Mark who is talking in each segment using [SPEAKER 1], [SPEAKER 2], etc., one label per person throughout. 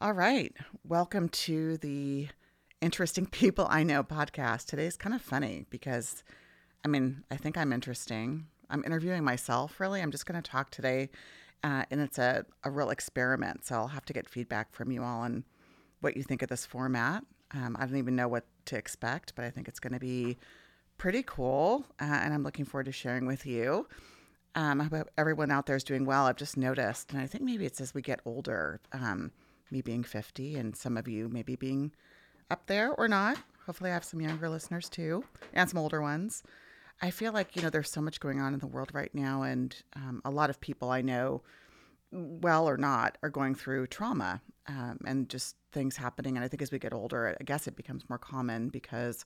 [SPEAKER 1] All right. Welcome to the Interesting People I Know podcast. Today's kind of funny because, I mean, I think I'm interesting. I'm interviewing myself, really. I'm just going to talk today, uh, and it's a, a real experiment. So I'll have to get feedback from you all on what you think of this format. Um, I don't even know what to expect, but I think it's going to be pretty cool, uh, and I'm looking forward to sharing with you. Um, I hope everyone out there is doing well. I've just noticed, and I think maybe it's as we get older. Um, me being 50 and some of you maybe being up there or not. Hopefully, I have some younger listeners too and some older ones. I feel like, you know, there's so much going on in the world right now, and um, a lot of people I know, well or not, are going through trauma um, and just things happening. And I think as we get older, I guess it becomes more common because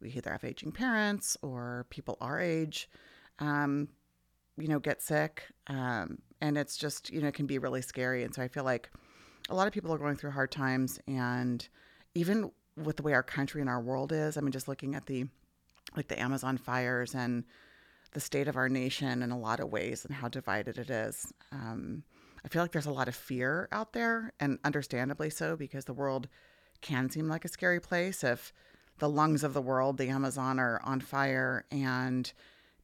[SPEAKER 1] we either have aging parents or people our age, um, you know, get sick. Um, and it's just, you know, it can be really scary. And so I feel like, a lot of people are going through hard times and even with the way our country and our world is i mean just looking at the like the amazon fires and the state of our nation in a lot of ways and how divided it is um, i feel like there's a lot of fear out there and understandably so because the world can seem like a scary place if the lungs of the world the amazon are on fire and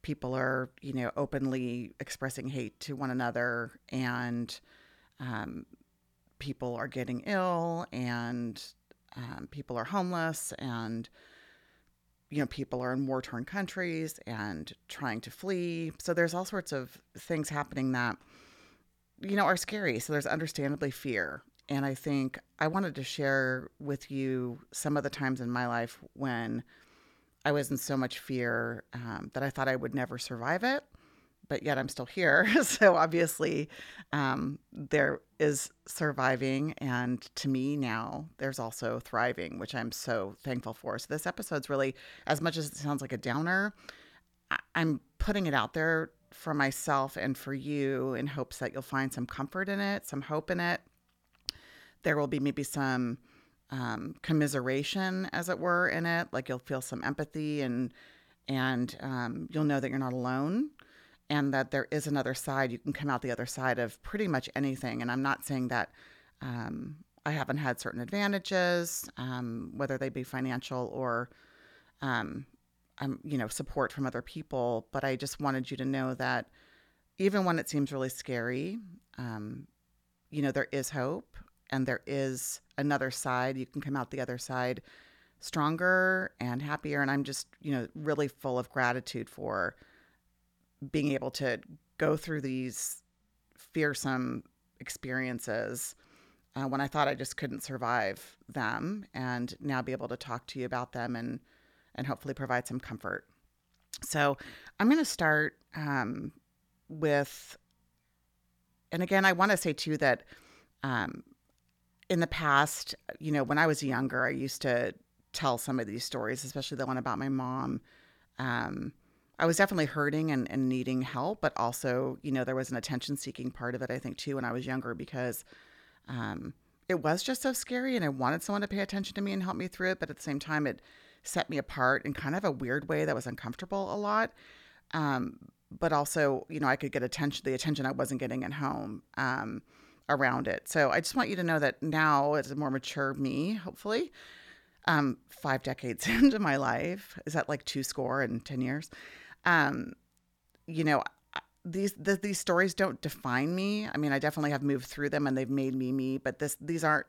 [SPEAKER 1] people are you know openly expressing hate to one another and um, people are getting ill and um, people are homeless and you know people are in war torn countries and trying to flee. So there's all sorts of things happening that you know are scary. So there's understandably fear. And i think i wanted to share with you some of the times in my life when i was in so much fear um, that i thought i would never survive it but yet I'm still here. so obviously, um, there is surviving, and to me now, there's also thriving, which I'm so thankful for. So this episode's really, as much as it sounds like a downer, I- I'm putting it out there for myself and for you in hopes that you'll find some comfort in it, some hope in it. There will be maybe some um, commiseration, as it were, in it. Like you'll feel some empathy and and um, you'll know that you're not alone and that there is another side. You can come out the other side of pretty much anything. And I'm not saying that um, I haven't had certain advantages, um, whether they be financial or, um, um, you know, support from other people. But I just wanted you to know that even when it seems really scary, um, you know, there is hope and there is another side. You can come out the other side stronger and happier. And I'm just, you know, really full of gratitude for being able to go through these fearsome experiences uh, when I thought I just couldn't survive them, and now be able to talk to you about them and and hopefully provide some comfort. So I'm going to start um, with, and again, I want to say too that um, in the past, you know, when I was younger, I used to tell some of these stories, especially the one about my mom. Um, I was definitely hurting and, and needing help, but also, you know, there was an attention seeking part of it, I think, too, when I was younger because um, it was just so scary and I wanted someone to pay attention to me and help me through it. But at the same time, it set me apart in kind of a weird way that was uncomfortable a lot. Um, but also, you know, I could get attention, the attention I wasn't getting at home um, around it. So I just want you to know that now, as a more mature me, hopefully, um, five decades into my life, is that like two score and 10 years? Um, you know, these the, these stories don't define me. I mean, I definitely have moved through them and they've made me me, but this these aren't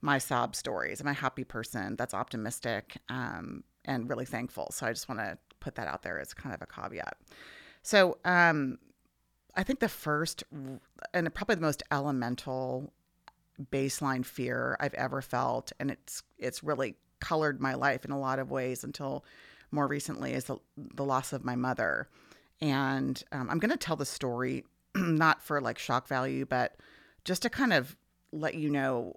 [SPEAKER 1] my sob stories. I'm a happy person that's optimistic um, and really thankful. So I just want to put that out there as kind of a caveat. So um, I think the first and probably the most elemental baseline fear I've ever felt, and it's it's really colored my life in a lot of ways until more recently is the, the loss of my mother. And um, I'm going to tell the story, not for like shock value, but just to kind of let you know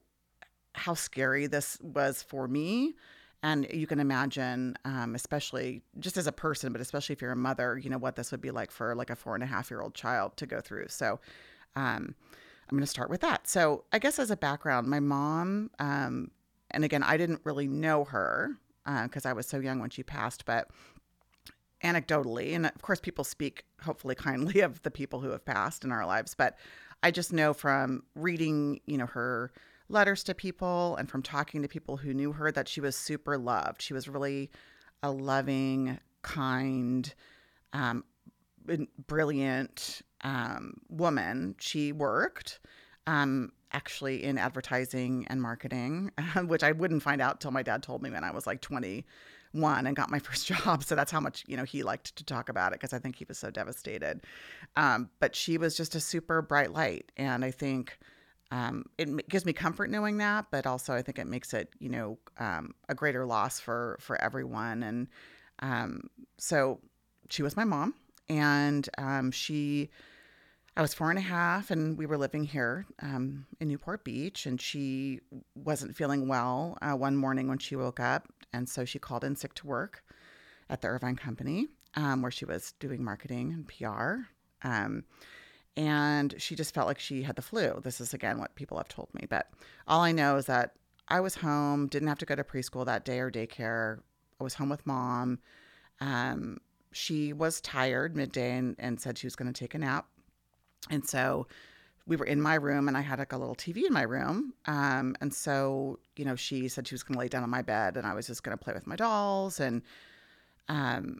[SPEAKER 1] how scary this was for me. And you can imagine, um, especially just as a person, but especially if you're a mother, you know, what this would be like for like a four and a half year old child to go through. So, um, I'm going to start with that. So, I guess as a background, my mom, um, and again, I didn't really know her because uh, I was so young when she passed, but anecdotally, and of course, people speak hopefully kindly of the people who have passed in our lives, but I just know from reading, you know, her letters to people and from talking to people who knew her that she was super loved. She was really a loving, kind, um, brilliant um, woman. She worked um, actually in advertising and marketing, which I wouldn't find out till my dad told me when I was like 21 and got my first job. So that's how much, you know, he liked to talk about it because I think he was so devastated. Um, but she was just a super bright light. And I think um, it gives me comfort knowing that, but also I think it makes it, you know, um, a greater loss for, for everyone. And um, so she was my mom and um, she, I was four and a half, and we were living here um, in Newport Beach, and she wasn't feeling well uh, one morning when she woke up, and so she called in sick to work at the Irvine Company, um, where she was doing marketing and PR. Um, and she just felt like she had the flu. This is again what people have told me, but all I know is that I was home, didn't have to go to preschool that day or daycare. I was home with mom. Um, she was tired midday and, and said she was going to take a nap. And so we were in my room and I had like a little TV in my room. Um, and so, you know, she said she was going to lay down on my bed and I was just going to play with my dolls. And um,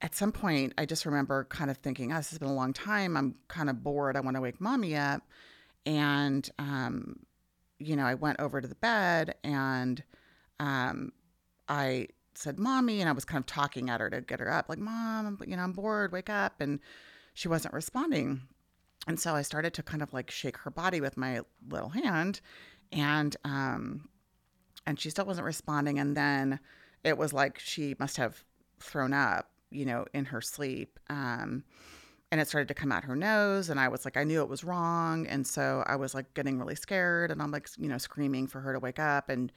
[SPEAKER 1] at some point, I just remember kind of thinking, oh, this has been a long time. I'm kind of bored. I want to wake mommy up. And, um, you know, I went over to the bed and um, I said, Mommy. And I was kind of talking at her to get her up, like, Mom, you know, I'm bored. Wake up. And she wasn't responding. And so I started to kind of like shake her body with my little hand and um and she still wasn't responding. And then it was like she must have thrown up, you know, in her sleep. Um and it started to come out her nose. And I was like I knew it was wrong. And so I was like getting really scared and I'm like, you know, screaming for her to wake up and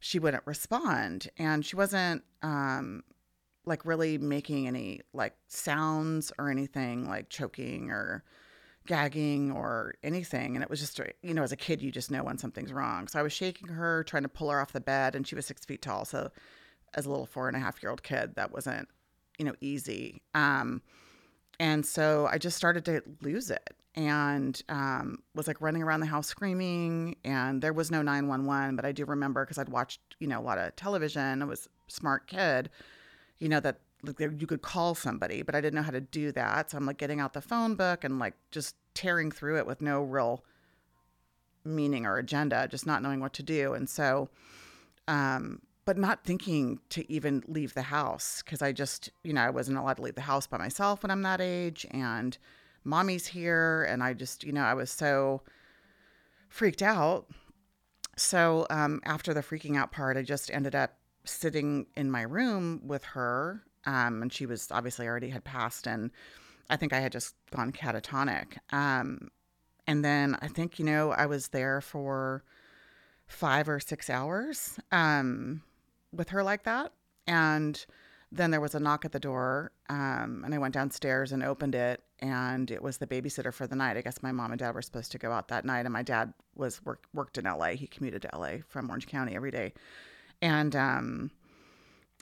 [SPEAKER 1] she wouldn't respond. And she wasn't um like really making any like sounds or anything like choking or gagging or anything. And it was just, you know, as a kid, you just know when something's wrong. So I was shaking her, trying to pull her off the bed, and she was six feet tall. So as a little four and a half year old kid, that wasn't, you know, easy. Um, and so I just started to lose it and um, was like running around the house screaming. And there was no 911, but I do remember because I'd watched, you know, a lot of television. I was smart kid, you know, that like you could call somebody, but I didn't know how to do that. So I'm like getting out the phone book and like just tearing through it with no real meaning or agenda, just not knowing what to do. And so, um, but not thinking to even leave the house because I just, you know, I wasn't allowed to leave the house by myself when I'm that age. And mommy's here. And I just, you know, I was so freaked out. So um, after the freaking out part, I just ended up sitting in my room with her um, and she was obviously already had passed, and I think I had just gone catatonic. Um, and then I think you know I was there for five or six hours um, with her like that, and then there was a knock at the door, um, and I went downstairs and opened it, and it was the babysitter for the night. I guess my mom and dad were supposed to go out that night, and my dad was work, worked in LA. He commuted to LA from Orange County every day, and um,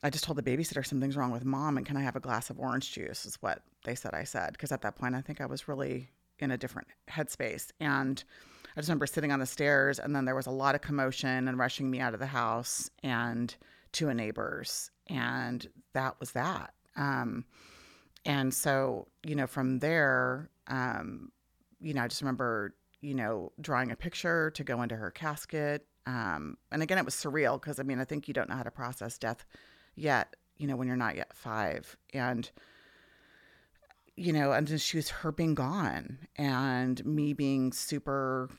[SPEAKER 1] I just told the babysitter something's wrong with mom and can I have a glass of orange juice is what they said I said because at that point I think I was really in a different headspace. And I just remember sitting on the stairs and then there was a lot of commotion and rushing me out of the house and to a neighbor's and that was that. Um, and so you know from there um, you know I just remember you know drawing a picture to go into her casket. Um, and again it was surreal because I mean I think you don't know how to process death yet, you know, when you're not yet five. And, you know, and then she was her being gone and me being super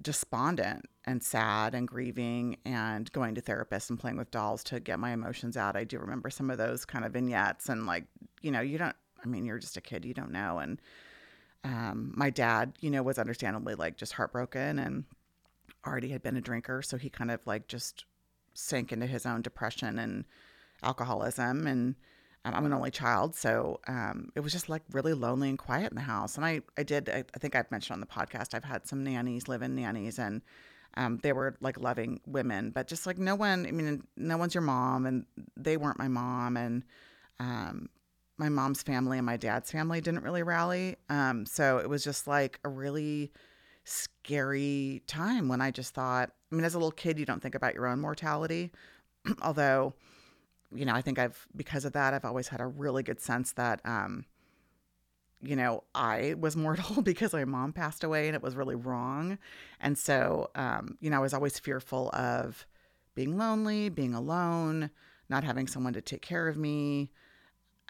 [SPEAKER 1] despondent and sad and grieving and going to therapists and playing with dolls to get my emotions out. I do remember some of those kind of vignettes and like, you know, you don't I mean, you're just a kid, you don't know. And um, my dad, you know, was understandably like just heartbroken and already had been a drinker, so he kind of like just sank into his own depression and alcoholism and um, I'm an only child, so um, it was just like really lonely and quiet in the house. And I, I did, I, I think I've mentioned on the podcast, I've had some nannies, live in nannies, and um, they were like loving women, but just like no one, I mean, no one's your mom, and they weren't my mom. And um, my mom's family and my dad's family didn't really rally. Um, so it was just like a really scary time when I just thought, I mean, as a little kid, you don't think about your own mortality. Although, you know, I think I've, because of that, I've always had a really good sense that, um, you know, I was mortal because my mom passed away and it was really wrong. And so, um, you know, I was always fearful of being lonely, being alone, not having someone to take care of me.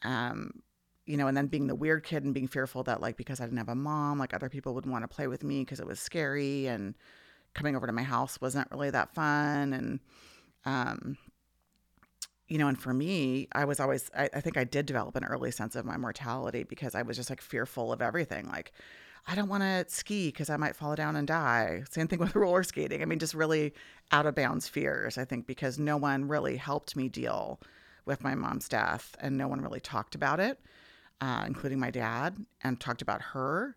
[SPEAKER 1] Um, you know, and then being the weird kid and being fearful that, like, because I didn't have a mom, like, other people wouldn't want to play with me because it was scary and coming over to my house wasn't really that fun. And, um, you know, and for me, I was always, I, I think I did develop an early sense of my mortality because I was just like fearful of everything. Like, I don't want to ski because I might fall down and die. Same thing with roller skating. I mean, just really out of bounds fears, I think, because no one really helped me deal with my mom's death and no one really talked about it, uh, including my dad, and talked about her.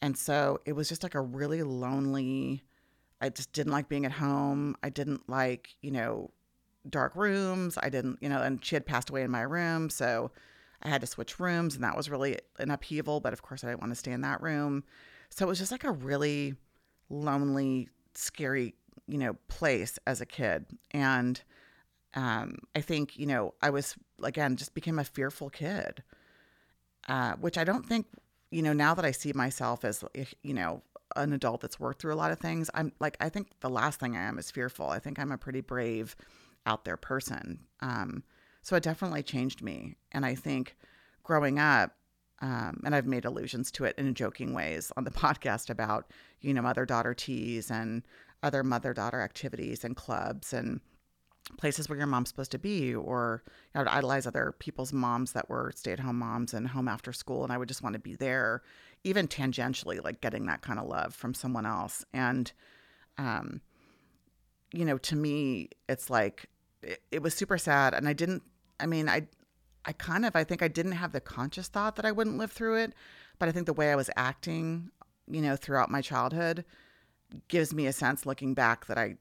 [SPEAKER 1] And so it was just like a really lonely, I just didn't like being at home. I didn't like, you know, dark rooms. I didn't, you know, and she had passed away in my room. So I had to switch rooms, and that was really an upheaval. But of course, I didn't want to stay in that room. So it was just like a really lonely, scary, you know, place as a kid. And um, I think, you know, I was, again, just became a fearful kid, uh, which I don't think, you know, now that I see myself as, you know, an adult that's worked through a lot of things, I'm like, I think the last thing I am is fearful. I think I'm a pretty brave, out there person. Um, so it definitely changed me. And I think growing up, um, and I've made allusions to it in joking ways on the podcast about, you know, mother daughter teas and other mother daughter activities and clubs and places where your mom's supposed to be, or know, I'd idolize other people's moms that were stay at home moms and home after school. And I would just want to be there, even tangentially, like getting that kind of love from someone else. And, um, you know, to me, it's like it, it was super sad. And I didn't, I mean, I, I kind of, I think I didn't have the conscious thought that I wouldn't live through it. But I think the way I was acting, you know, throughout my childhood gives me a sense looking back that I,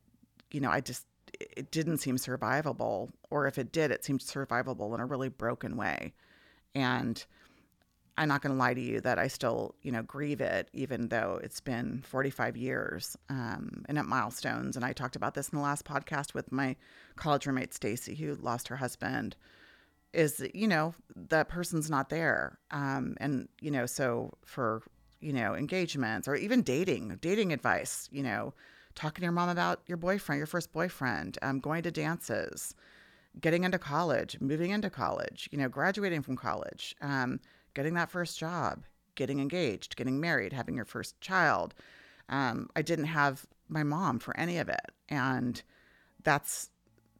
[SPEAKER 1] you know, I just, it didn't seem survivable. Or if it did, it seemed survivable in a really broken way. And, I'm not going to lie to you that I still, you know, grieve it, even though it's been 45 years um, and at milestones. And I talked about this in the last podcast with my college roommate, Stacy, who lost her husband. Is, you know, that person's not there. Um, and, you know, so for, you know, engagements or even dating, dating advice, you know, talking to your mom about your boyfriend, your first boyfriend, um, going to dances, getting into college, moving into college, you know, graduating from college. Um, getting that first job, getting engaged, getting married, having your first child. Um, I didn't have my mom for any of it. And that's,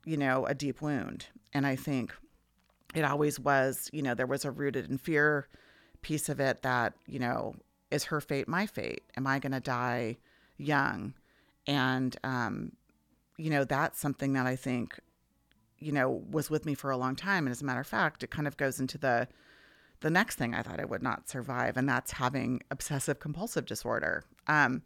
[SPEAKER 1] you know, a deep wound. And I think it always was, you know, there was a rooted in fear piece of it that, you know, is her fate my fate? Am I going to die young? And, um, you know, that's something that I think, you know, was with me for a long time. And as a matter of fact, it kind of goes into the, the next thing I thought I would not survive, and that's having obsessive compulsive disorder. Um,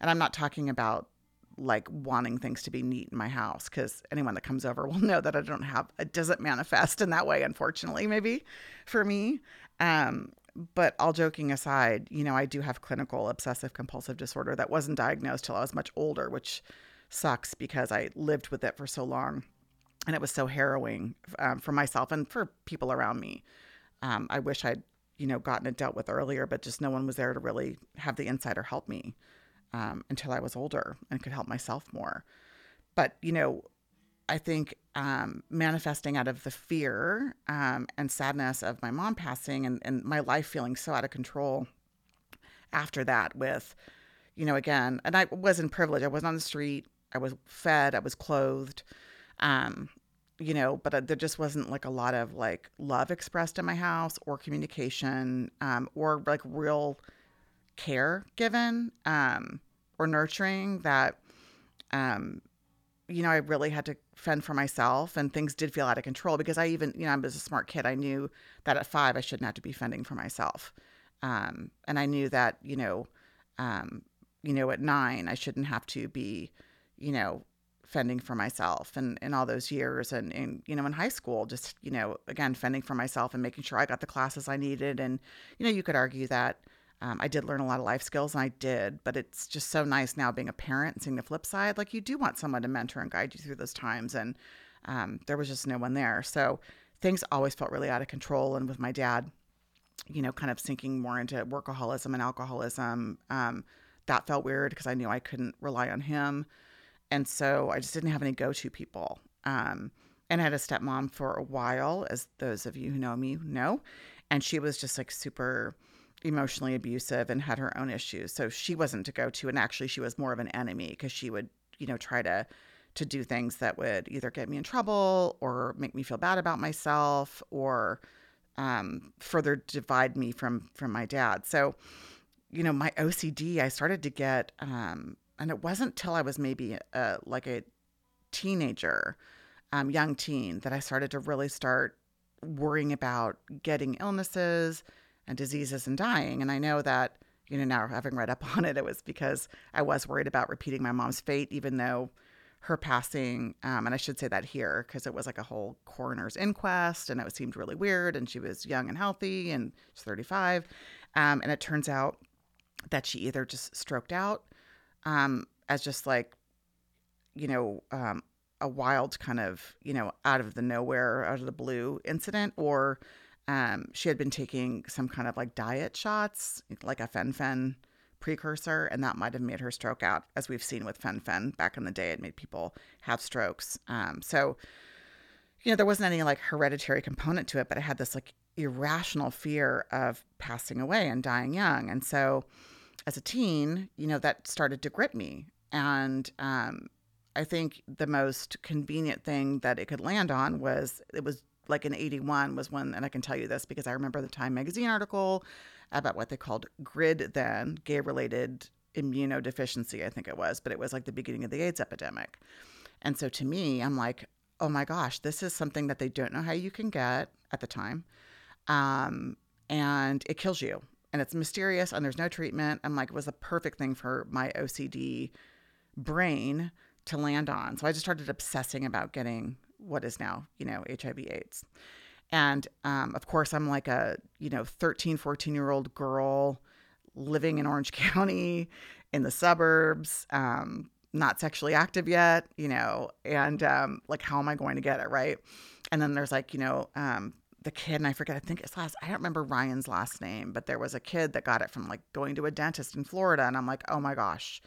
[SPEAKER 1] and I'm not talking about like wanting things to be neat in my house because anyone that comes over will know that I don't have it doesn't manifest in that way, unfortunately, maybe for me. Um, but all joking aside, you know, I do have clinical obsessive compulsive disorder that wasn't diagnosed till I was much older, which sucks because I lived with it for so long and it was so harrowing um, for myself and for people around me. Um, I wish I'd, you know, gotten it dealt with earlier, but just no one was there to really have the insider help me um, until I was older and could help myself more. But, you know, I think um, manifesting out of the fear um, and sadness of my mom passing and, and my life feeling so out of control after that, with, you know, again, and I was in privilege. I was on the street, I was fed, I was clothed. Um, you know, but uh, there just wasn't like a lot of like love expressed in my house or communication um, or like real care given um, or nurturing that, um, you know, I really had to fend for myself and things did feel out of control because I even, you know, I was a smart kid. I knew that at five, I shouldn't have to be fending for myself. Um, and I knew that, you know, um, you know, at nine, I shouldn't have to be, you know, fending for myself and in all those years and, and you know in high school just you know again fending for myself and making sure i got the classes i needed and you know you could argue that Um, I did learn a lot of life skills, and I did, but it's just so nice now being a parent and seeing the flip side. Like you do want someone to mentor and guide you through those times, and um, there was just no one there. So things always felt really out of control. And with my dad, you know, kind of sinking more into workaholism and alcoholism, um, that felt weird because I knew I couldn't rely on him. And so I just didn't have any go to people. Um, and I had a stepmom for a while, as those of you who know me know. And she was just like super emotionally abusive and had her own issues. So she wasn't to go to. And actually, she was more of an enemy because she would, you know, try to to do things that would either get me in trouble or make me feel bad about myself or um, further divide me from from my dad. So, you know, my OCD, I started to get, um, and it wasn't till I was maybe uh, like a teenager, um, young teen, that I started to really start worrying about getting illnesses and diseases and dying. And I know that, you know, now having read up on it, it was because I was worried about repeating my mom's fate, even though her passing, um, and I should say that here because it was like a whole coroner's inquest, and it seemed really weird. And she was young and healthy, and she's 35, um, and it turns out that she either just stroked out um, as just like, you know, um, a wild kind of, you know, out of the nowhere, out of the blue incident, or um, she had been taking some kind of like diet shots, like a fen-phen precursor, and that might have made her stroke out, as we've seen with fen-phen back in the day. It made people have strokes. Um, so, you know, there wasn't any like hereditary component to it, but I had this like irrational fear of passing away and dying young. And so, as a teen, you know, that started to grip me. And um, I think the most convenient thing that it could land on was it was like in 81 was when, and I can tell you this because I remember the Time magazine article about what they called GRID then, gay related immunodeficiency, I think it was, but it was like the beginning of the AIDS epidemic. And so to me, I'm like, oh my gosh, this is something that they don't know how you can get at the time. Um, and it kills you. And it's mysterious and there's no treatment. I'm like, it was the perfect thing for my OCD brain to land on. So I just started obsessing about getting what is now, you know, HIV AIDS. And um, of course, I'm like a, you know, 13, 14 year old girl living in Orange County in the suburbs, um, not sexually active yet, you know, and um, like, how am I going to get it? Right. And then there's like, you know, um, the kid, and I forget, I think it's last, I don't remember Ryan's last name, but there was a kid that got it from like going to a dentist in Florida. And I'm like, oh my gosh,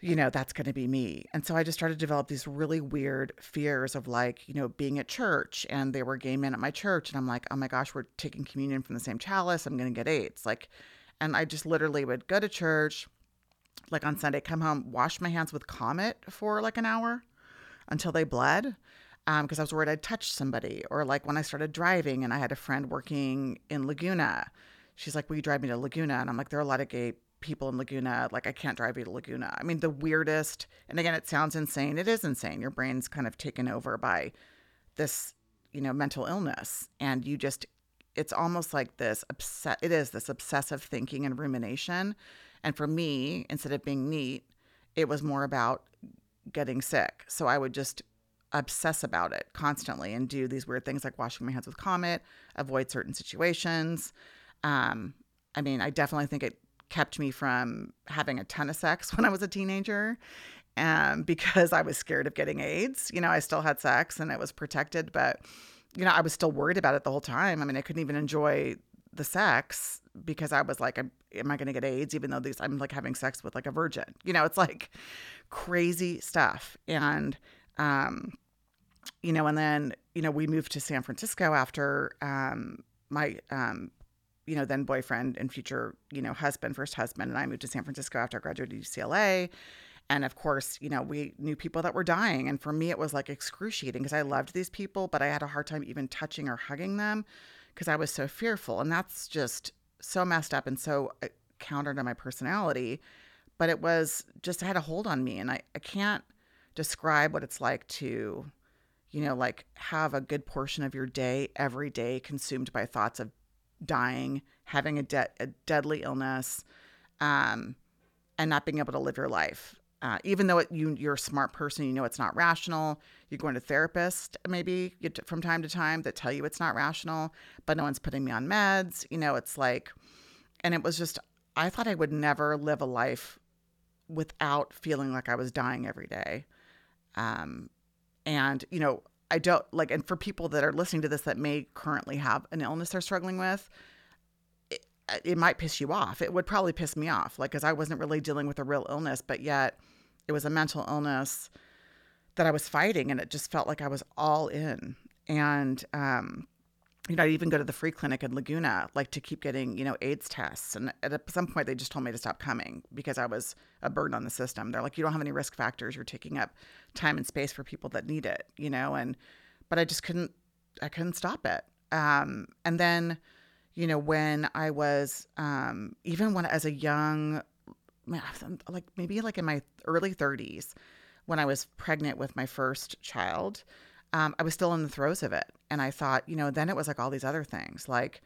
[SPEAKER 1] you know, that's going to be me. And so I just started to develop these really weird fears of like, you know, being at church and there were gay men at my church. And I'm like, oh my gosh, we're taking communion from the same chalice. I'm going to get AIDS. Like, and I just literally would go to church, like on Sunday, come home, wash my hands with Comet for like an hour until they bled. Because um, I was worried I'd touch somebody. Or like when I started driving and I had a friend working in Laguna, she's like, Will you drive me to Laguna? And I'm like, There are a lot of gay people in Laguna. Like, I can't drive you to Laguna. I mean, the weirdest, and again, it sounds insane. It is insane. Your brain's kind of taken over by this, you know, mental illness. And you just, it's almost like this upset, it is this obsessive thinking and rumination. And for me, instead of being neat, it was more about getting sick. So I would just obsess about it constantly and do these weird things like washing my hands with Comet, avoid certain situations. Um, I mean, I definitely think it kept me from having a ton of sex when I was a teenager um, because I was scared of getting AIDS. You know, I still had sex and it was protected, but, you know, I was still worried about it the whole time. I mean, I couldn't even enjoy the sex because I was like, am I going to get AIDS? Even though these, I'm like having sex with like a virgin. You know, it's like crazy stuff. And, um, you know, and then, you know, we moved to San Francisco after um, my um, you know, then boyfriend and future, you know, husband, first husband, and I moved to San Francisco after I graduated UCLA. And of course, you know, we knew people that were dying. And for me, it was like excruciating because I loved these people, but I had a hard time even touching or hugging them because I was so fearful. And that's just so messed up and so uh, counter to my personality. But it was just, it had a hold on me. And I, I can't describe what it's like to, you know, like have a good portion of your day every day consumed by thoughts of dying, having a, de- a deadly illness, um, and not being able to live your life. Uh, even though it, you, you're a smart person, you know it's not rational. You're going to therapist maybe from time to time that tell you it's not rational, but no one's putting me on meds. You know, it's like, and it was just, I thought I would never live a life without feeling like I was dying every day. Um, and, you know, I don't like, and for people that are listening to this that may currently have an illness they're struggling with, it, it might piss you off. It would probably piss me off, like, because I wasn't really dealing with a real illness, but yet it was a mental illness that I was fighting, and it just felt like I was all in. And, um, you know, I'd even go to the free clinic in Laguna, like to keep getting, you know, AIDS tests. And at some point, they just told me to stop coming because I was a burden on the system. They're like, you don't have any risk factors. You're taking up time and space for people that need it, you know? And, but I just couldn't, I couldn't stop it. Um, and then, you know, when I was, um, even when as a young, like maybe like in my early 30s, when I was pregnant with my first child, um, I was still in the throes of it. And I thought, you know, then it was like all these other things like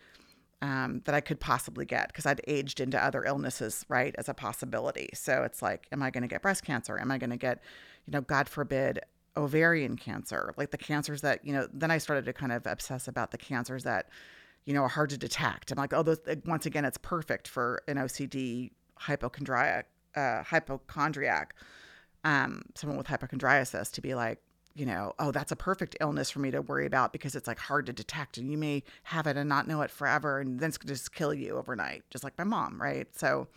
[SPEAKER 1] um, that I could possibly get because I'd aged into other illnesses, right, as a possibility. So it's like, am I going to get breast cancer? Am I going to get, you know, God forbid, ovarian cancer? Like the cancers that, you know, then I started to kind of obsess about the cancers that, you know, are hard to detect. I'm like, oh, those, once again, it's perfect for an OCD hypochondriac, uh, hypochondriac, um, someone with hypochondriasis to be like, you know, oh, that's a perfect illness for me to worry about because it's like hard to detect and you may have it and not know it forever and then it's going to just kill you overnight, just like my mom, right? So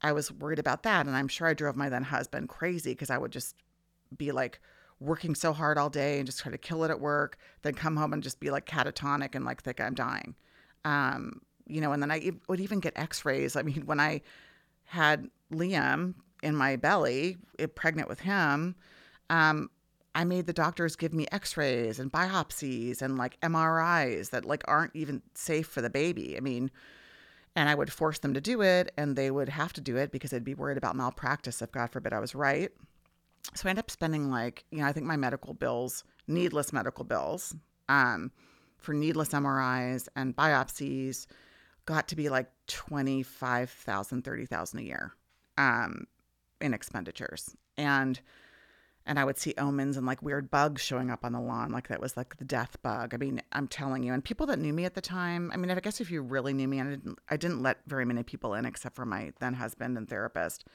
[SPEAKER 1] I was worried about that. And I'm sure I drove my then husband crazy because I would just be like working so hard all day and just try to kill it at work, then come home and just be like catatonic and like think I'm dying. Um, you know, and then I would even get x rays. I mean, when I had Liam in my belly, pregnant with him, um, I made the doctors give me x-rays and biopsies and like MRIs that like aren't even safe for the baby. I mean, and I would force them to do it and they would have to do it because they'd be worried about malpractice if God forbid I was right. So I ended up spending like, you know, I think my medical bills, needless medical bills, um, for needless MRIs and biopsies got to be like 25,000, 30,000 a year, um, in expenditures. And and I would see omens and like weird bugs showing up on the lawn, like that was like the death bug. I mean, I'm telling you, and people that knew me at the time, I mean, I guess if you really knew me, I didn't, I didn't let very many people in except for my then husband and therapist,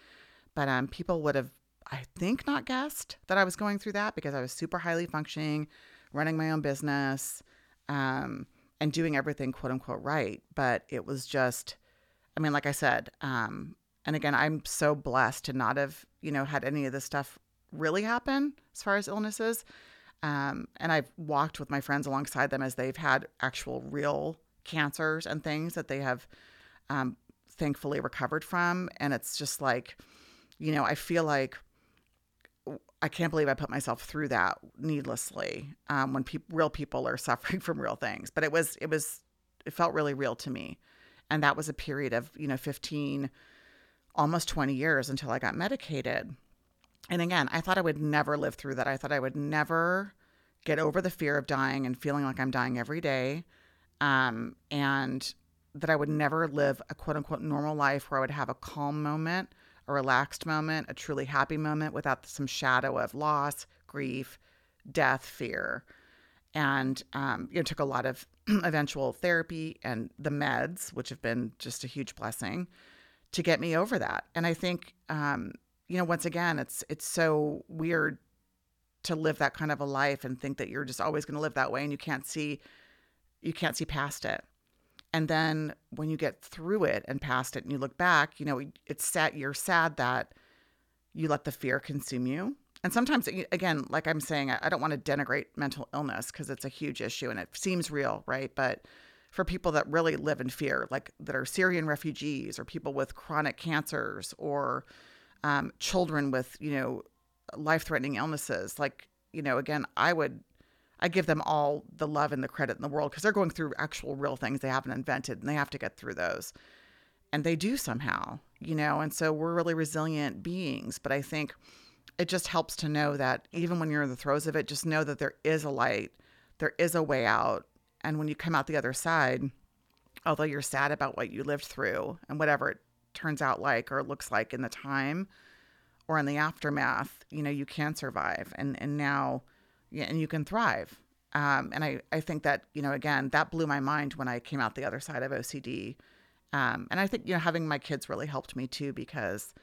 [SPEAKER 1] but um, people would have, I think, not guessed that I was going through that because I was super highly functioning, running my own business, um, and doing everything quote unquote right. But it was just, I mean, like I said, um, and again, I'm so blessed to not have, you know, had any of this stuff really happen as far as illnesses. Um, and I've walked with my friends alongside them as they've had actual real cancers and things that they have um, thankfully recovered from. And it's just like, you know, I feel like I can't believe I put myself through that needlessly um, when pe- real people are suffering from real things. But it was, it was, it felt really real to me. And that was a period of, you know, 15, almost 20 years until I got medicated and again, I thought I would never live through that. I thought I would never get over the fear of dying and feeling like I'm dying every day. Um, and that I would never live a quote unquote normal life where I would have a calm moment, a relaxed moment, a truly happy moment without some shadow of loss, grief, death, fear. And um, it took a lot of eventual therapy and the meds, which have been just a huge blessing, to get me over that. And I think um, you know, once again, it's it's so weird to live that kind of a life and think that you're just always going to live that way and you can't see you can't see past it. And then when you get through it and past it and you look back, you know, it's sad you're sad that you let the fear consume you. And sometimes again, like I'm saying, I don't want to denigrate mental illness because it's a huge issue and it seems real, right? But for people that really live in fear, like that are Syrian refugees or people with chronic cancers or um, children with you know life threatening illnesses like you know again i would i give them all the love and the credit in the world because they're going through actual real things they haven't invented and they have to get through those. And they do somehow you know and so we're really resilient beings but i think it just helps to know that even when you're in the throes of it just know that there is a light there is a way out and when you come out the other side although you're sad about what you lived through and whatever it turns out like or looks like in the time or in the aftermath, you know, you can survive and, and now, yeah, and you can thrive. Um, and I, I think that, you know, again, that blew my mind when I came out the other side of OCD Um, and I think, you know, having my kids really helped me too because,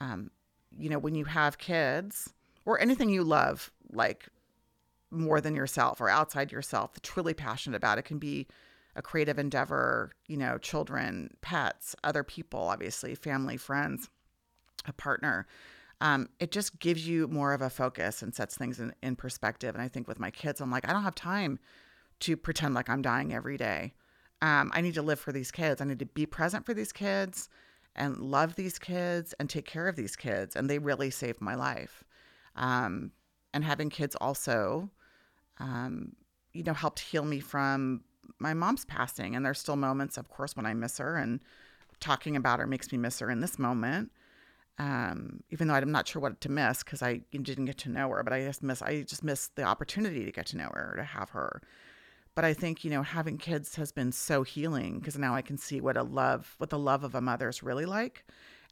[SPEAKER 1] um, you know, when you have kids or anything you love, like more than yourself or outside yourself, truly passionate about, it can be a creative endeavor, you know, children, pets, other people, obviously, family, friends, a partner. Um, it just gives you more of a focus and sets things in, in perspective. And I think with my kids, I'm like, I don't have time to pretend like I'm dying every day. Um, I need to live for these kids. I need to be present for these kids and love these kids and take care of these kids. And they really saved my life. Um, and having kids also, um, you know, helped heal me from my mom's passing. And there's still moments, of course, when I miss her and talking about her makes me miss her in this moment. Um, even though I'm not sure what to miss because I didn't get to know her, but I just miss I just miss the opportunity to get to know her, to have her. But I think you know having kids has been so healing because now I can see what a love, what the love of a mother is really like,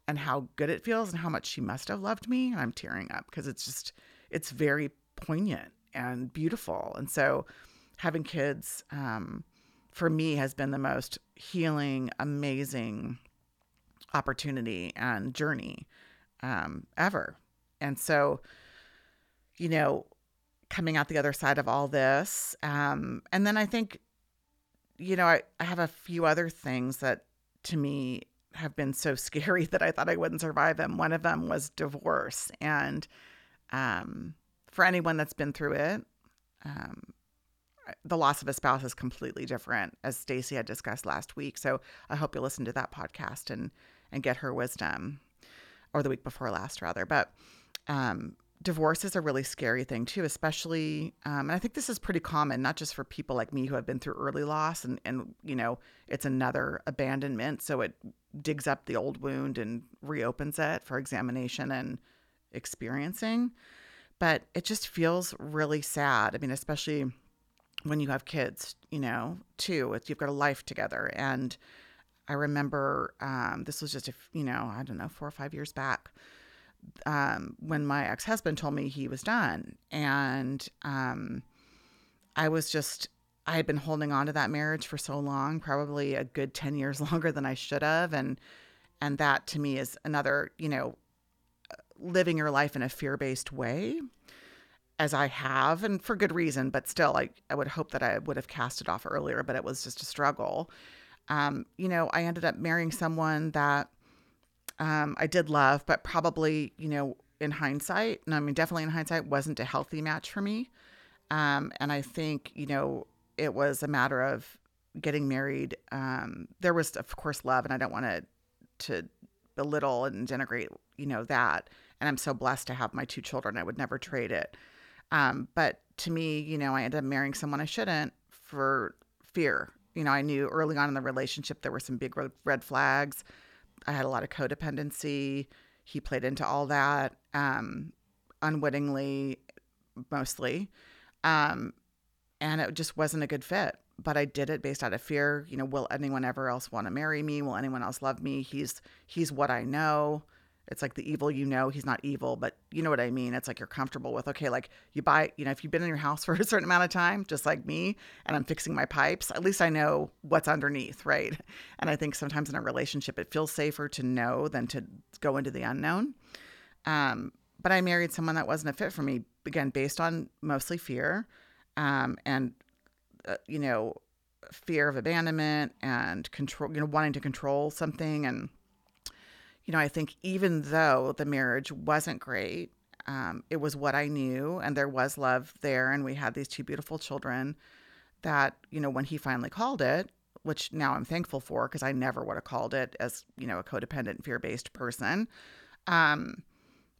[SPEAKER 1] and how good it feels, and how much she must have loved me. And I'm tearing up because it's just it's very poignant and beautiful. And so having kids um, for me has been the most healing, amazing opportunity and journey um, ever. And so, you know, coming out the other side of all this, um, and then I think, you know, I, I have a few other things that to me have been so scary that I thought I wouldn't survive them. One of them was divorce. And um, for anyone that's been through it, um, the loss of a spouse is completely different, as Stacy had discussed last week. So I hope you listen to that podcast and and get her wisdom, or the week before last rather. But um, divorce is a really scary thing too, especially, um, and I think this is pretty common, not just for people like me who have been through early loss, and and you know it's another abandonment, so it digs up the old wound and reopens it for examination and experiencing. But it just feels really sad. I mean, especially when you have kids, you know, too. It's, you've got a life together. And I remember um, this was just, a, you know, I don't know, four or five years back um, when my ex husband told me he was done. And um, I was just, I had been holding on to that marriage for so long, probably a good 10 years longer than I should have. And, and that to me is another, you know, living your life in a fear based way as I have, and for good reason, but still, I, I would hope that I would have cast it off earlier, but it was just a struggle. Um, you know, I ended up marrying someone that um, I did love, but probably, you know, in hindsight, and I mean, definitely in hindsight, wasn't a healthy match for me. Um, and I think, you know, it was a matter of getting married. Um, there was, of course, love, and I don't want to to belittle and denigrate, you know, that. And I'm so blessed to have my two children. I would never trade it. Um, but to me, you know, I ended up marrying someone I shouldn't for fear. You know, I knew early on in the relationship there were some big red flags. I had a lot of codependency. He played into all that um, unwittingly, mostly. Um, and it just wasn't a good fit. But I did it based out of fear. You know, will anyone ever else want to marry me? Will anyone else love me? He's he's what I know. It's like the evil you know he's not evil, but you know what I mean. It's like you're comfortable with. Okay, like you buy, you know, if you've been in your house for a certain amount of time, just like me, and I'm fixing my pipes, at least I know what's underneath, right? And I think sometimes in a relationship, it feels safer to know than to go into the unknown. Um, but I married someone that wasn't a fit for me, again, based on mostly fear, um, and uh, you know, fear of abandonment and control, you know, wanting to control something and you know, I think even though the marriage wasn't great, um, it was what I knew, and there was love there, and we had these two beautiful children. That you know, when he finally called it, which now I'm thankful for because I never would have called it as you know a codependent, fear-based person. Um,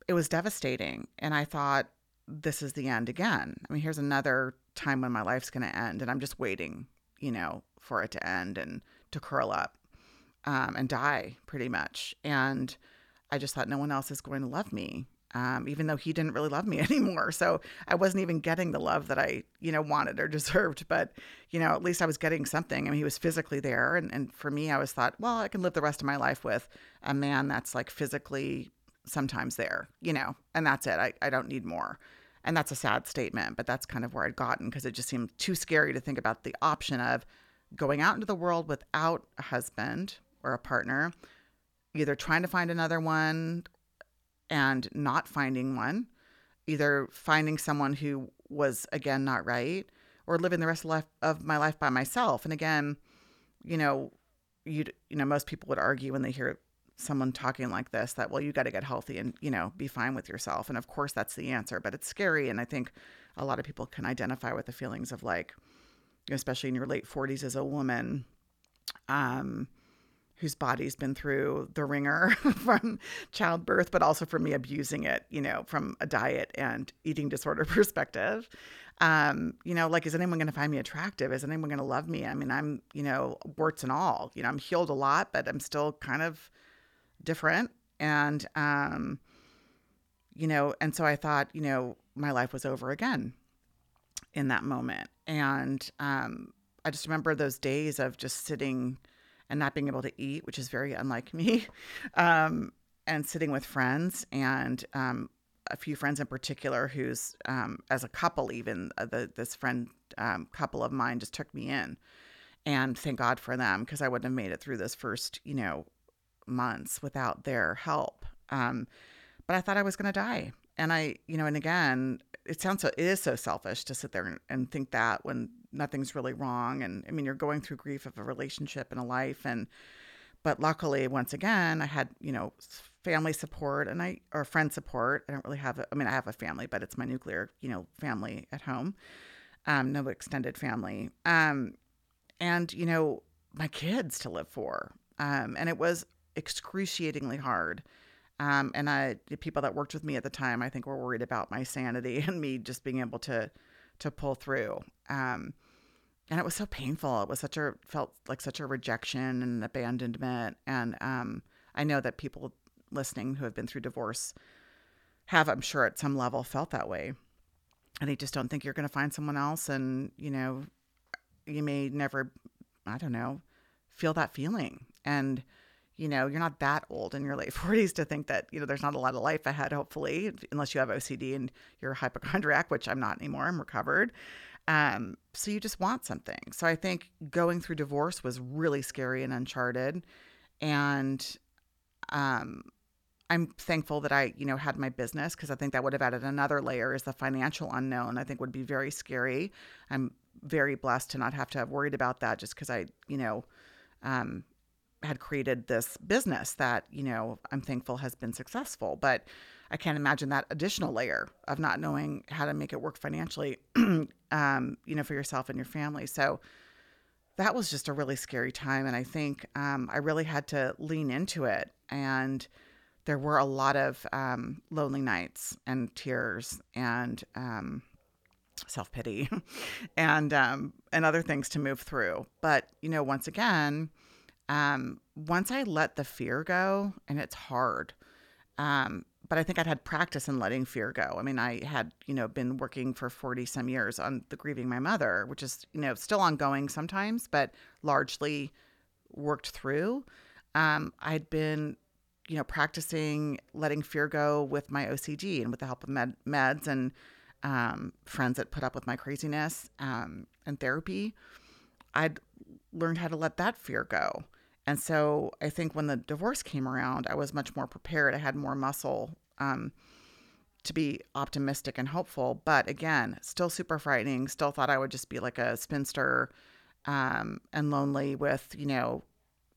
[SPEAKER 1] it was devastating, and I thought this is the end again. I mean, here's another time when my life's going to end, and I'm just waiting, you know, for it to end and to curl up um, and die pretty much. And I just thought no one else is going to love me, um, even though he didn't really love me anymore. So I wasn't even getting the love that I, you know, wanted or deserved. But, you know, at least I was getting something. I mean, he was physically there. And, and for me, I was thought, well, I can live the rest of my life with a man that's like physically sometimes there, you know, and that's it. I, I don't need more. And that's a sad statement, but that's kind of where I'd gotten because it just seemed too scary to think about the option of going out into the world without a husband or a partner, either trying to find another one and not finding one, either finding someone who was again not right, or living the rest of, life, of my life by myself. And again, you know, you you know most people would argue when they hear someone talking like this that well you got to get healthy and you know be fine with yourself and of course that's the answer but it's scary and i think a lot of people can identify with the feelings of like especially in your late 40s as a woman um whose body's been through the wringer from childbirth, but also from me abusing it, you know, from a diet and eating disorder perspective. Um, you know, like, is anyone going to find me attractive? Is anyone going to love me? I mean, I'm, you know, warts and all, you know, I'm healed a lot, but I'm still kind of different. And, um, you know, and so I thought, you know, my life was over again in that moment. And, um, I just remember those days of just sitting, and not being able to eat, which is very unlike me, um, and sitting with friends and um, a few friends in particular who's um, as a couple even uh, the, this friend um, couple of mine just took me in. And thank god for them because i wouldn't have made it through this first you know months without their help. Um, but i thought i was going to die and i you know and again it sounds so it is so selfish to sit there and, and think that when nothing's really wrong. And i mean you're going through grief of a relationship and a life. And but luckily once again i had you know family support and i or friend support. I don't really have a, i mean i have a family but it's my nuclear you know family at home. Um, no extended family. Um, and you know my kids to live for. Um, and it was excruciatingly hard um, and I, the people that worked with me at the time, I think were worried about my sanity and me just being able to, to pull through. Um, and it was so painful. It was such a felt like such a rejection and abandonment. And um, I know that people listening who have been through divorce have, I'm sure, at some level felt that way. And they just don't think you're going to find someone else, and you know, you may never, I don't know, feel that feeling. And you know, you're not that old in your late 40s to think that, you know, there's not a lot of life ahead, hopefully, unless you have OCD and you're a hypochondriac, which I'm not anymore. I'm recovered. Um, so you just want something. So I think going through divorce was really scary and uncharted. And um, I'm thankful that I, you know, had my business because I think that would have added another layer is the financial unknown. I think would be very scary. I'm very blessed to not have to have worried about that just because I, you know, um, had created this business that, you know, I'm thankful has been successful. But I can't imagine that additional layer of not knowing how to make it work financially, um, you know, for yourself and your family. So that was just a really scary time. And I think um, I really had to lean into it. And there were a lot of um, lonely nights and tears and um, self pity and um, and other things to move through. But you know, once again, um, once I let the fear go, and it's hard, um, but I think I'd had practice in letting fear go. I mean, I had, you know, been working for 40 some years on the grieving my mother, which is, you know, still ongoing sometimes, but largely worked through. Um, I'd been, you know, practicing letting fear go with my OCD and with the help of med- meds and um, friends that put up with my craziness um, and therapy. I'd learned how to let that fear go. And so I think when the divorce came around, I was much more prepared. I had more muscle um, to be optimistic and hopeful. But again, still super frightening. Still thought I would just be like a spinster um, and lonely with, you know,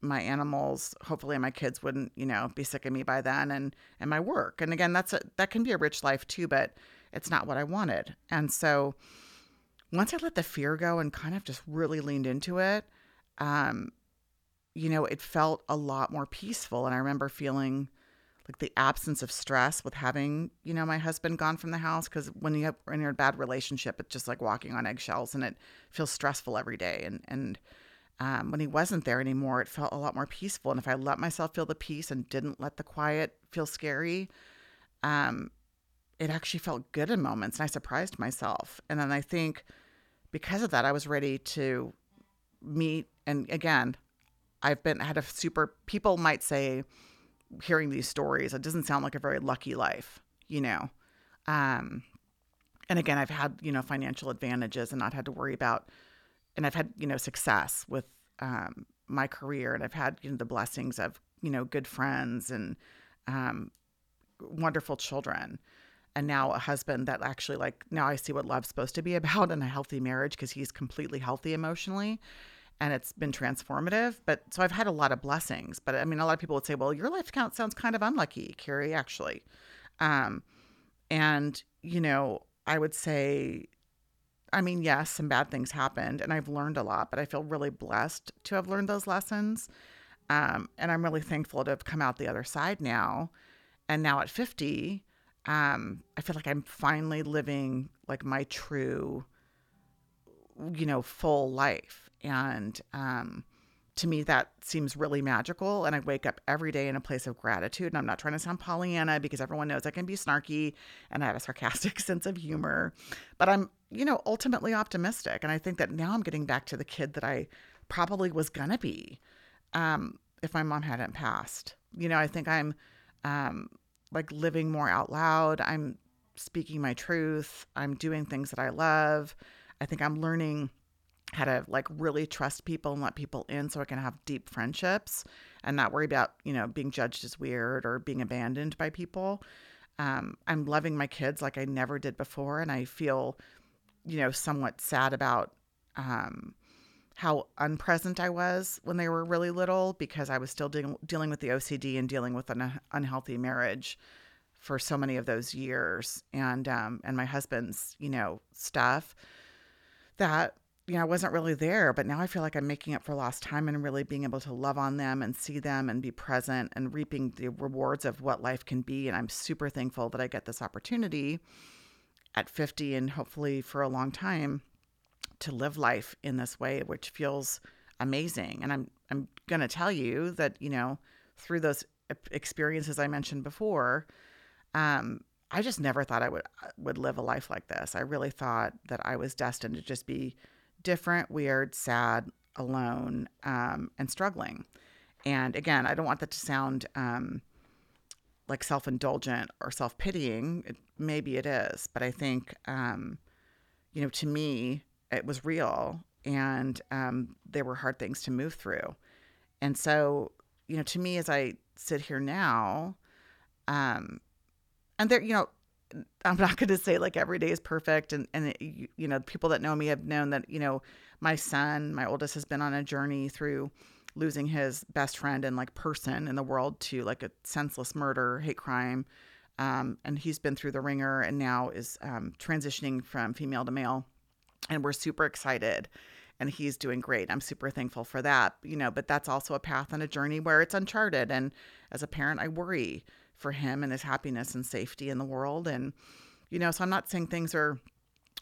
[SPEAKER 1] my animals. Hopefully my kids wouldn't, you know, be sick of me by then and, and my work. And again, that's a, that can be a rich life too, but it's not what I wanted. And so once I let the fear go and kind of just really leaned into it, um, you know, it felt a lot more peaceful. And I remember feeling like the absence of stress with having, you know, my husband gone from the house. Cause when you have, when you're in a bad relationship, it's just like walking on eggshells and it feels stressful every day. And, and, um, when he wasn't there anymore, it felt a lot more peaceful. And if I let myself feel the peace and didn't let the quiet feel scary, um, it actually felt good in moments. And I surprised myself. And then I think because of that, I was ready to meet. And again, I've been had a super people might say hearing these stories it doesn't sound like a very lucky life, you know. Um and again, I've had, you know, financial advantages and not had to worry about and I've had, you know, success with um my career and I've had you know the blessings of you know good friends and um, wonderful children and now a husband that actually like now I see what love's supposed to be about in a healthy marriage because he's completely healthy emotionally and it's been transformative but so I've had a lot of blessings but I mean a lot of people would say well your life count sounds kind of unlucky Carrie actually um and you know I would say I mean, yes, some bad things happened and I've learned a lot, but I feel really blessed to have learned those lessons. Um, and I'm really thankful to have come out the other side now. And now at 50, um, I feel like I'm finally living like my true, you know, full life. And um, to me, that seems really magical. And I wake up every day in a place of gratitude. And I'm not trying to sound Pollyanna because everyone knows I can be snarky and I have a sarcastic sense of humor. But I'm, you know, ultimately optimistic. And I think that now I'm getting back to the kid that I probably was going to be um, if my mom hadn't passed. You know, I think I'm um, like living more out loud. I'm speaking my truth. I'm doing things that I love. I think I'm learning how to like really trust people and let people in so I can have deep friendships and not worry about, you know, being judged as weird or being abandoned by people. Um, I'm loving my kids like I never did before. And I feel, you know, somewhat sad about um, how unpresent I was when they were really little because I was still de- dealing with the OCD and dealing with an unhealthy marriage for so many of those years and um, and my husband's, you know, stuff that you know, I wasn't really there, but now I feel like I'm making up for lost time and really being able to love on them and see them and be present and reaping the rewards of what life can be. And I'm super thankful that I get this opportunity at 50 and hopefully for a long time to live life in this way, which feels amazing. And I'm I'm going to tell you that, you know, through those experiences I mentioned before, um, I just never thought I would would live a life like this. I really thought that I was destined to just be different, weird, sad, alone, um, and struggling. And again, I don't want that to sound um, like self indulgent or self pitying. Maybe it is, but I think, um, you know, to me, it was real and um, there were hard things to move through. And so, you know, to me, as I sit here now, um, and there, you know, I'm not going to say like every day is perfect. And, and it, you know, people that know me have known that, you know, my son, my oldest, has been on a journey through losing his best friend and like person in the world to like a senseless murder, hate crime. Um, and he's been through the wringer and now is um, transitioning from female to male. And we're super excited and he's doing great. I'm super thankful for that, you know, but that's also a path and a journey where it's uncharted. And as a parent, I worry for him and his happiness and safety in the world. And, you know, so I'm not saying things are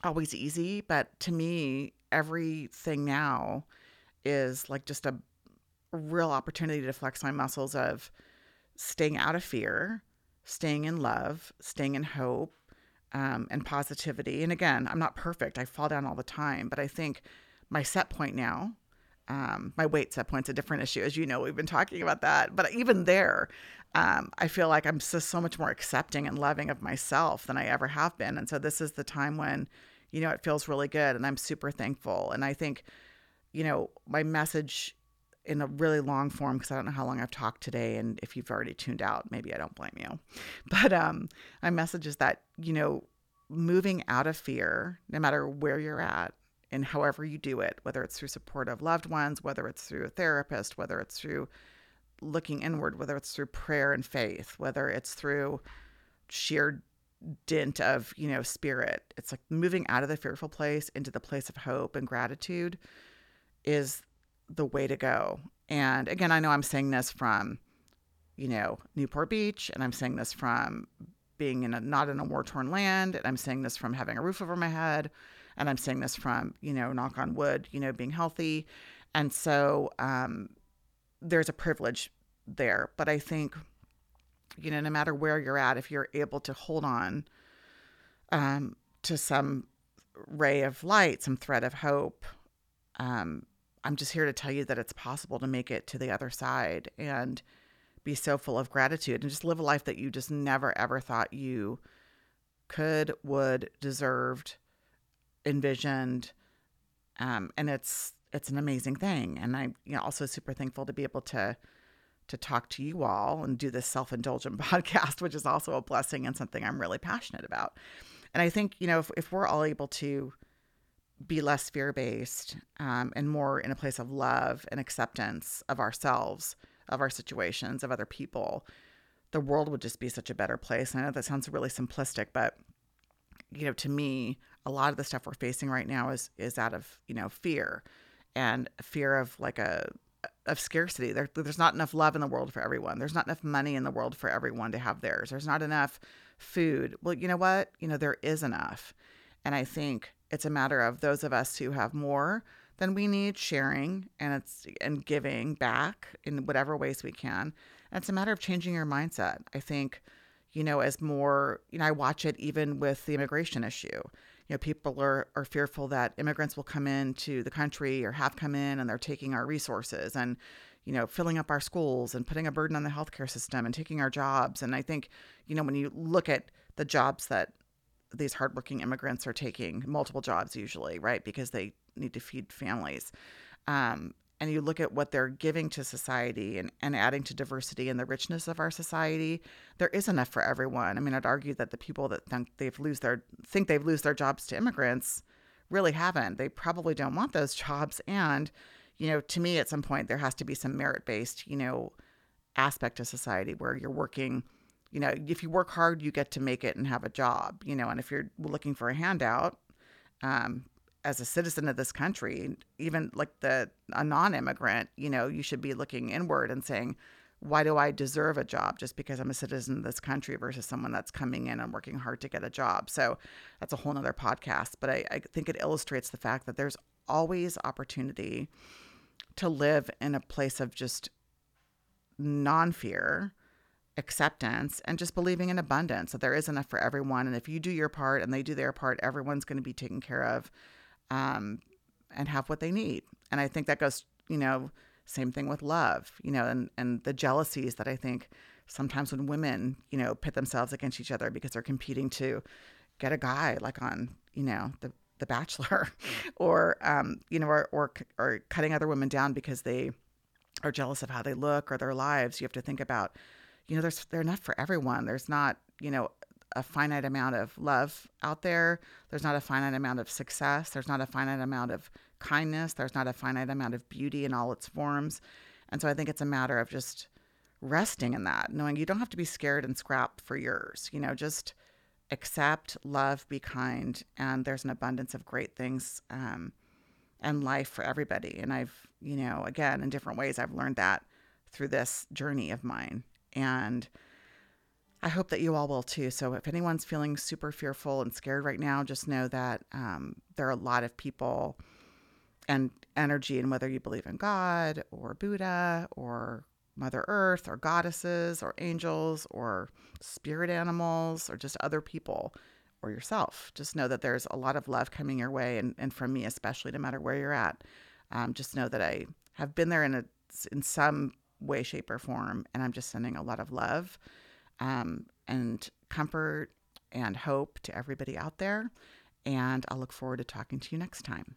[SPEAKER 1] always easy, but to me, everything now is like just a real opportunity to flex my muscles of staying out of fear, staying in love, staying in hope, um, and positivity. And again, I'm not perfect. I fall down all the time, but I think my set point now um, my weight set point's a different issue, as you know. We've been talking about that, but even there, um, I feel like I'm just so much more accepting and loving of myself than I ever have been. And so this is the time when, you know, it feels really good, and I'm super thankful. And I think, you know, my message in a really long form because I don't know how long I've talked today, and if you've already tuned out, maybe I don't blame you. But um, my message is that you know, moving out of fear, no matter where you're at, and however you do it, whether it's through support of loved ones, whether it's through a therapist, whether it's through looking inward, whether it's through prayer and faith, whether it's through sheer dint of, you know, spirit. It's like moving out of the fearful place into the place of hope and gratitude is the way to go. And again, I know I'm saying this from, you know, Newport Beach, and I'm saying this from being in a not in a war torn land, and I'm saying this from having a roof over my head and I'm saying this from, you know, knock on wood, you know, being healthy. And so um, there's a privilege there. But I think, you know, no matter where you're at, if you're able to hold on um, to some ray of light, some thread of hope, um, I'm just here to tell you that it's possible to make it to the other side and be so full of gratitude and just live a life that you just never ever thought you could, would, deserved, envisioned. Um, and it's it's an amazing thing. And I'm you know also super thankful to be able to to talk to you all and do this self-indulgent podcast, which is also a blessing and something I'm really passionate about. And I think, you know, if, if we're all able to be less fear based um, and more in a place of love and acceptance of ourselves, of our situations, of other people, the world would just be such a better place. And I know that sounds really simplistic, but you know, to me, a lot of the stuff we're facing right now is is out of you know fear, and fear of like a of scarcity. There, there's not enough love in the world for everyone. There's not enough money in the world for everyone to have theirs. There's not enough food. Well, you know what? You know there is enough, and I think it's a matter of those of us who have more than we need sharing and it's and giving back in whatever ways we can. And it's a matter of changing your mindset. I think, you know, as more, you know, I watch it even with the immigration issue. You know, people are, are fearful that immigrants will come into the country or have come in and they're taking our resources and, you know, filling up our schools and putting a burden on the healthcare system and taking our jobs. And I think, you know, when you look at the jobs that these hardworking immigrants are taking multiple jobs usually, right? Because they need to feed families. Um, and you look at what they're giving to society and, and adding to diversity and the richness of our society, there is enough for everyone. I mean, I'd argue that the people that think they've lose their think they've lose their jobs to immigrants really haven't. They probably don't want those jobs. And, you know, to me at some point there has to be some merit based, you know, aspect of society where you're working you know, if you work hard, you get to make it and have a job, you know, and if you're looking for a handout, um, as a citizen of this country, even like the a non-immigrant, you know, you should be looking inward and saying, why do I deserve a job just because I'm a citizen of this country versus someone that's coming in and working hard to get a job? So that's a whole nother podcast. But I, I think it illustrates the fact that there's always opportunity to live in a place of just non-fear acceptance and just believing in abundance that there is enough for everyone. And if you do your part and they do their part, everyone's going to be taken care of um, and have what they need. And I think that goes, you know, same thing with love, you know, and, and the jealousies that I think sometimes when women, you know, pit themselves against each other because they're competing to get a guy like on, you know, the, the bachelor or, um, you know, or, or, or cutting other women down because they are jealous of how they look or their lives. You have to think about, you know, there's they're enough for everyone. There's not, you know, a finite amount of love out there. There's not a finite amount of success. There's not a finite amount of kindness. There's not a finite amount of beauty in all its forms. And so I think it's a matter of just resting in that, knowing you don't have to be scared and scrap for yours. You know, just accept, love, be kind, and there's an abundance of great things um, and life for everybody. And I've, you know, again, in different ways, I've learned that through this journey of mine. And I hope that you all will too. So if anyone's feeling super fearful and scared right now, just know that um, there are a lot of people and energy, and whether you believe in God or Buddha or Mother Earth or goddesses or angels or spirit animals or just other people or yourself. Just know that there's a lot of love coming your way, and, and from me especially, no matter where you're at. Um, just know that I have been there in a in some way, shape, or form. And I'm just sending a lot of love um, and comfort and hope to everybody out there. And I'll look forward to talking to you next time.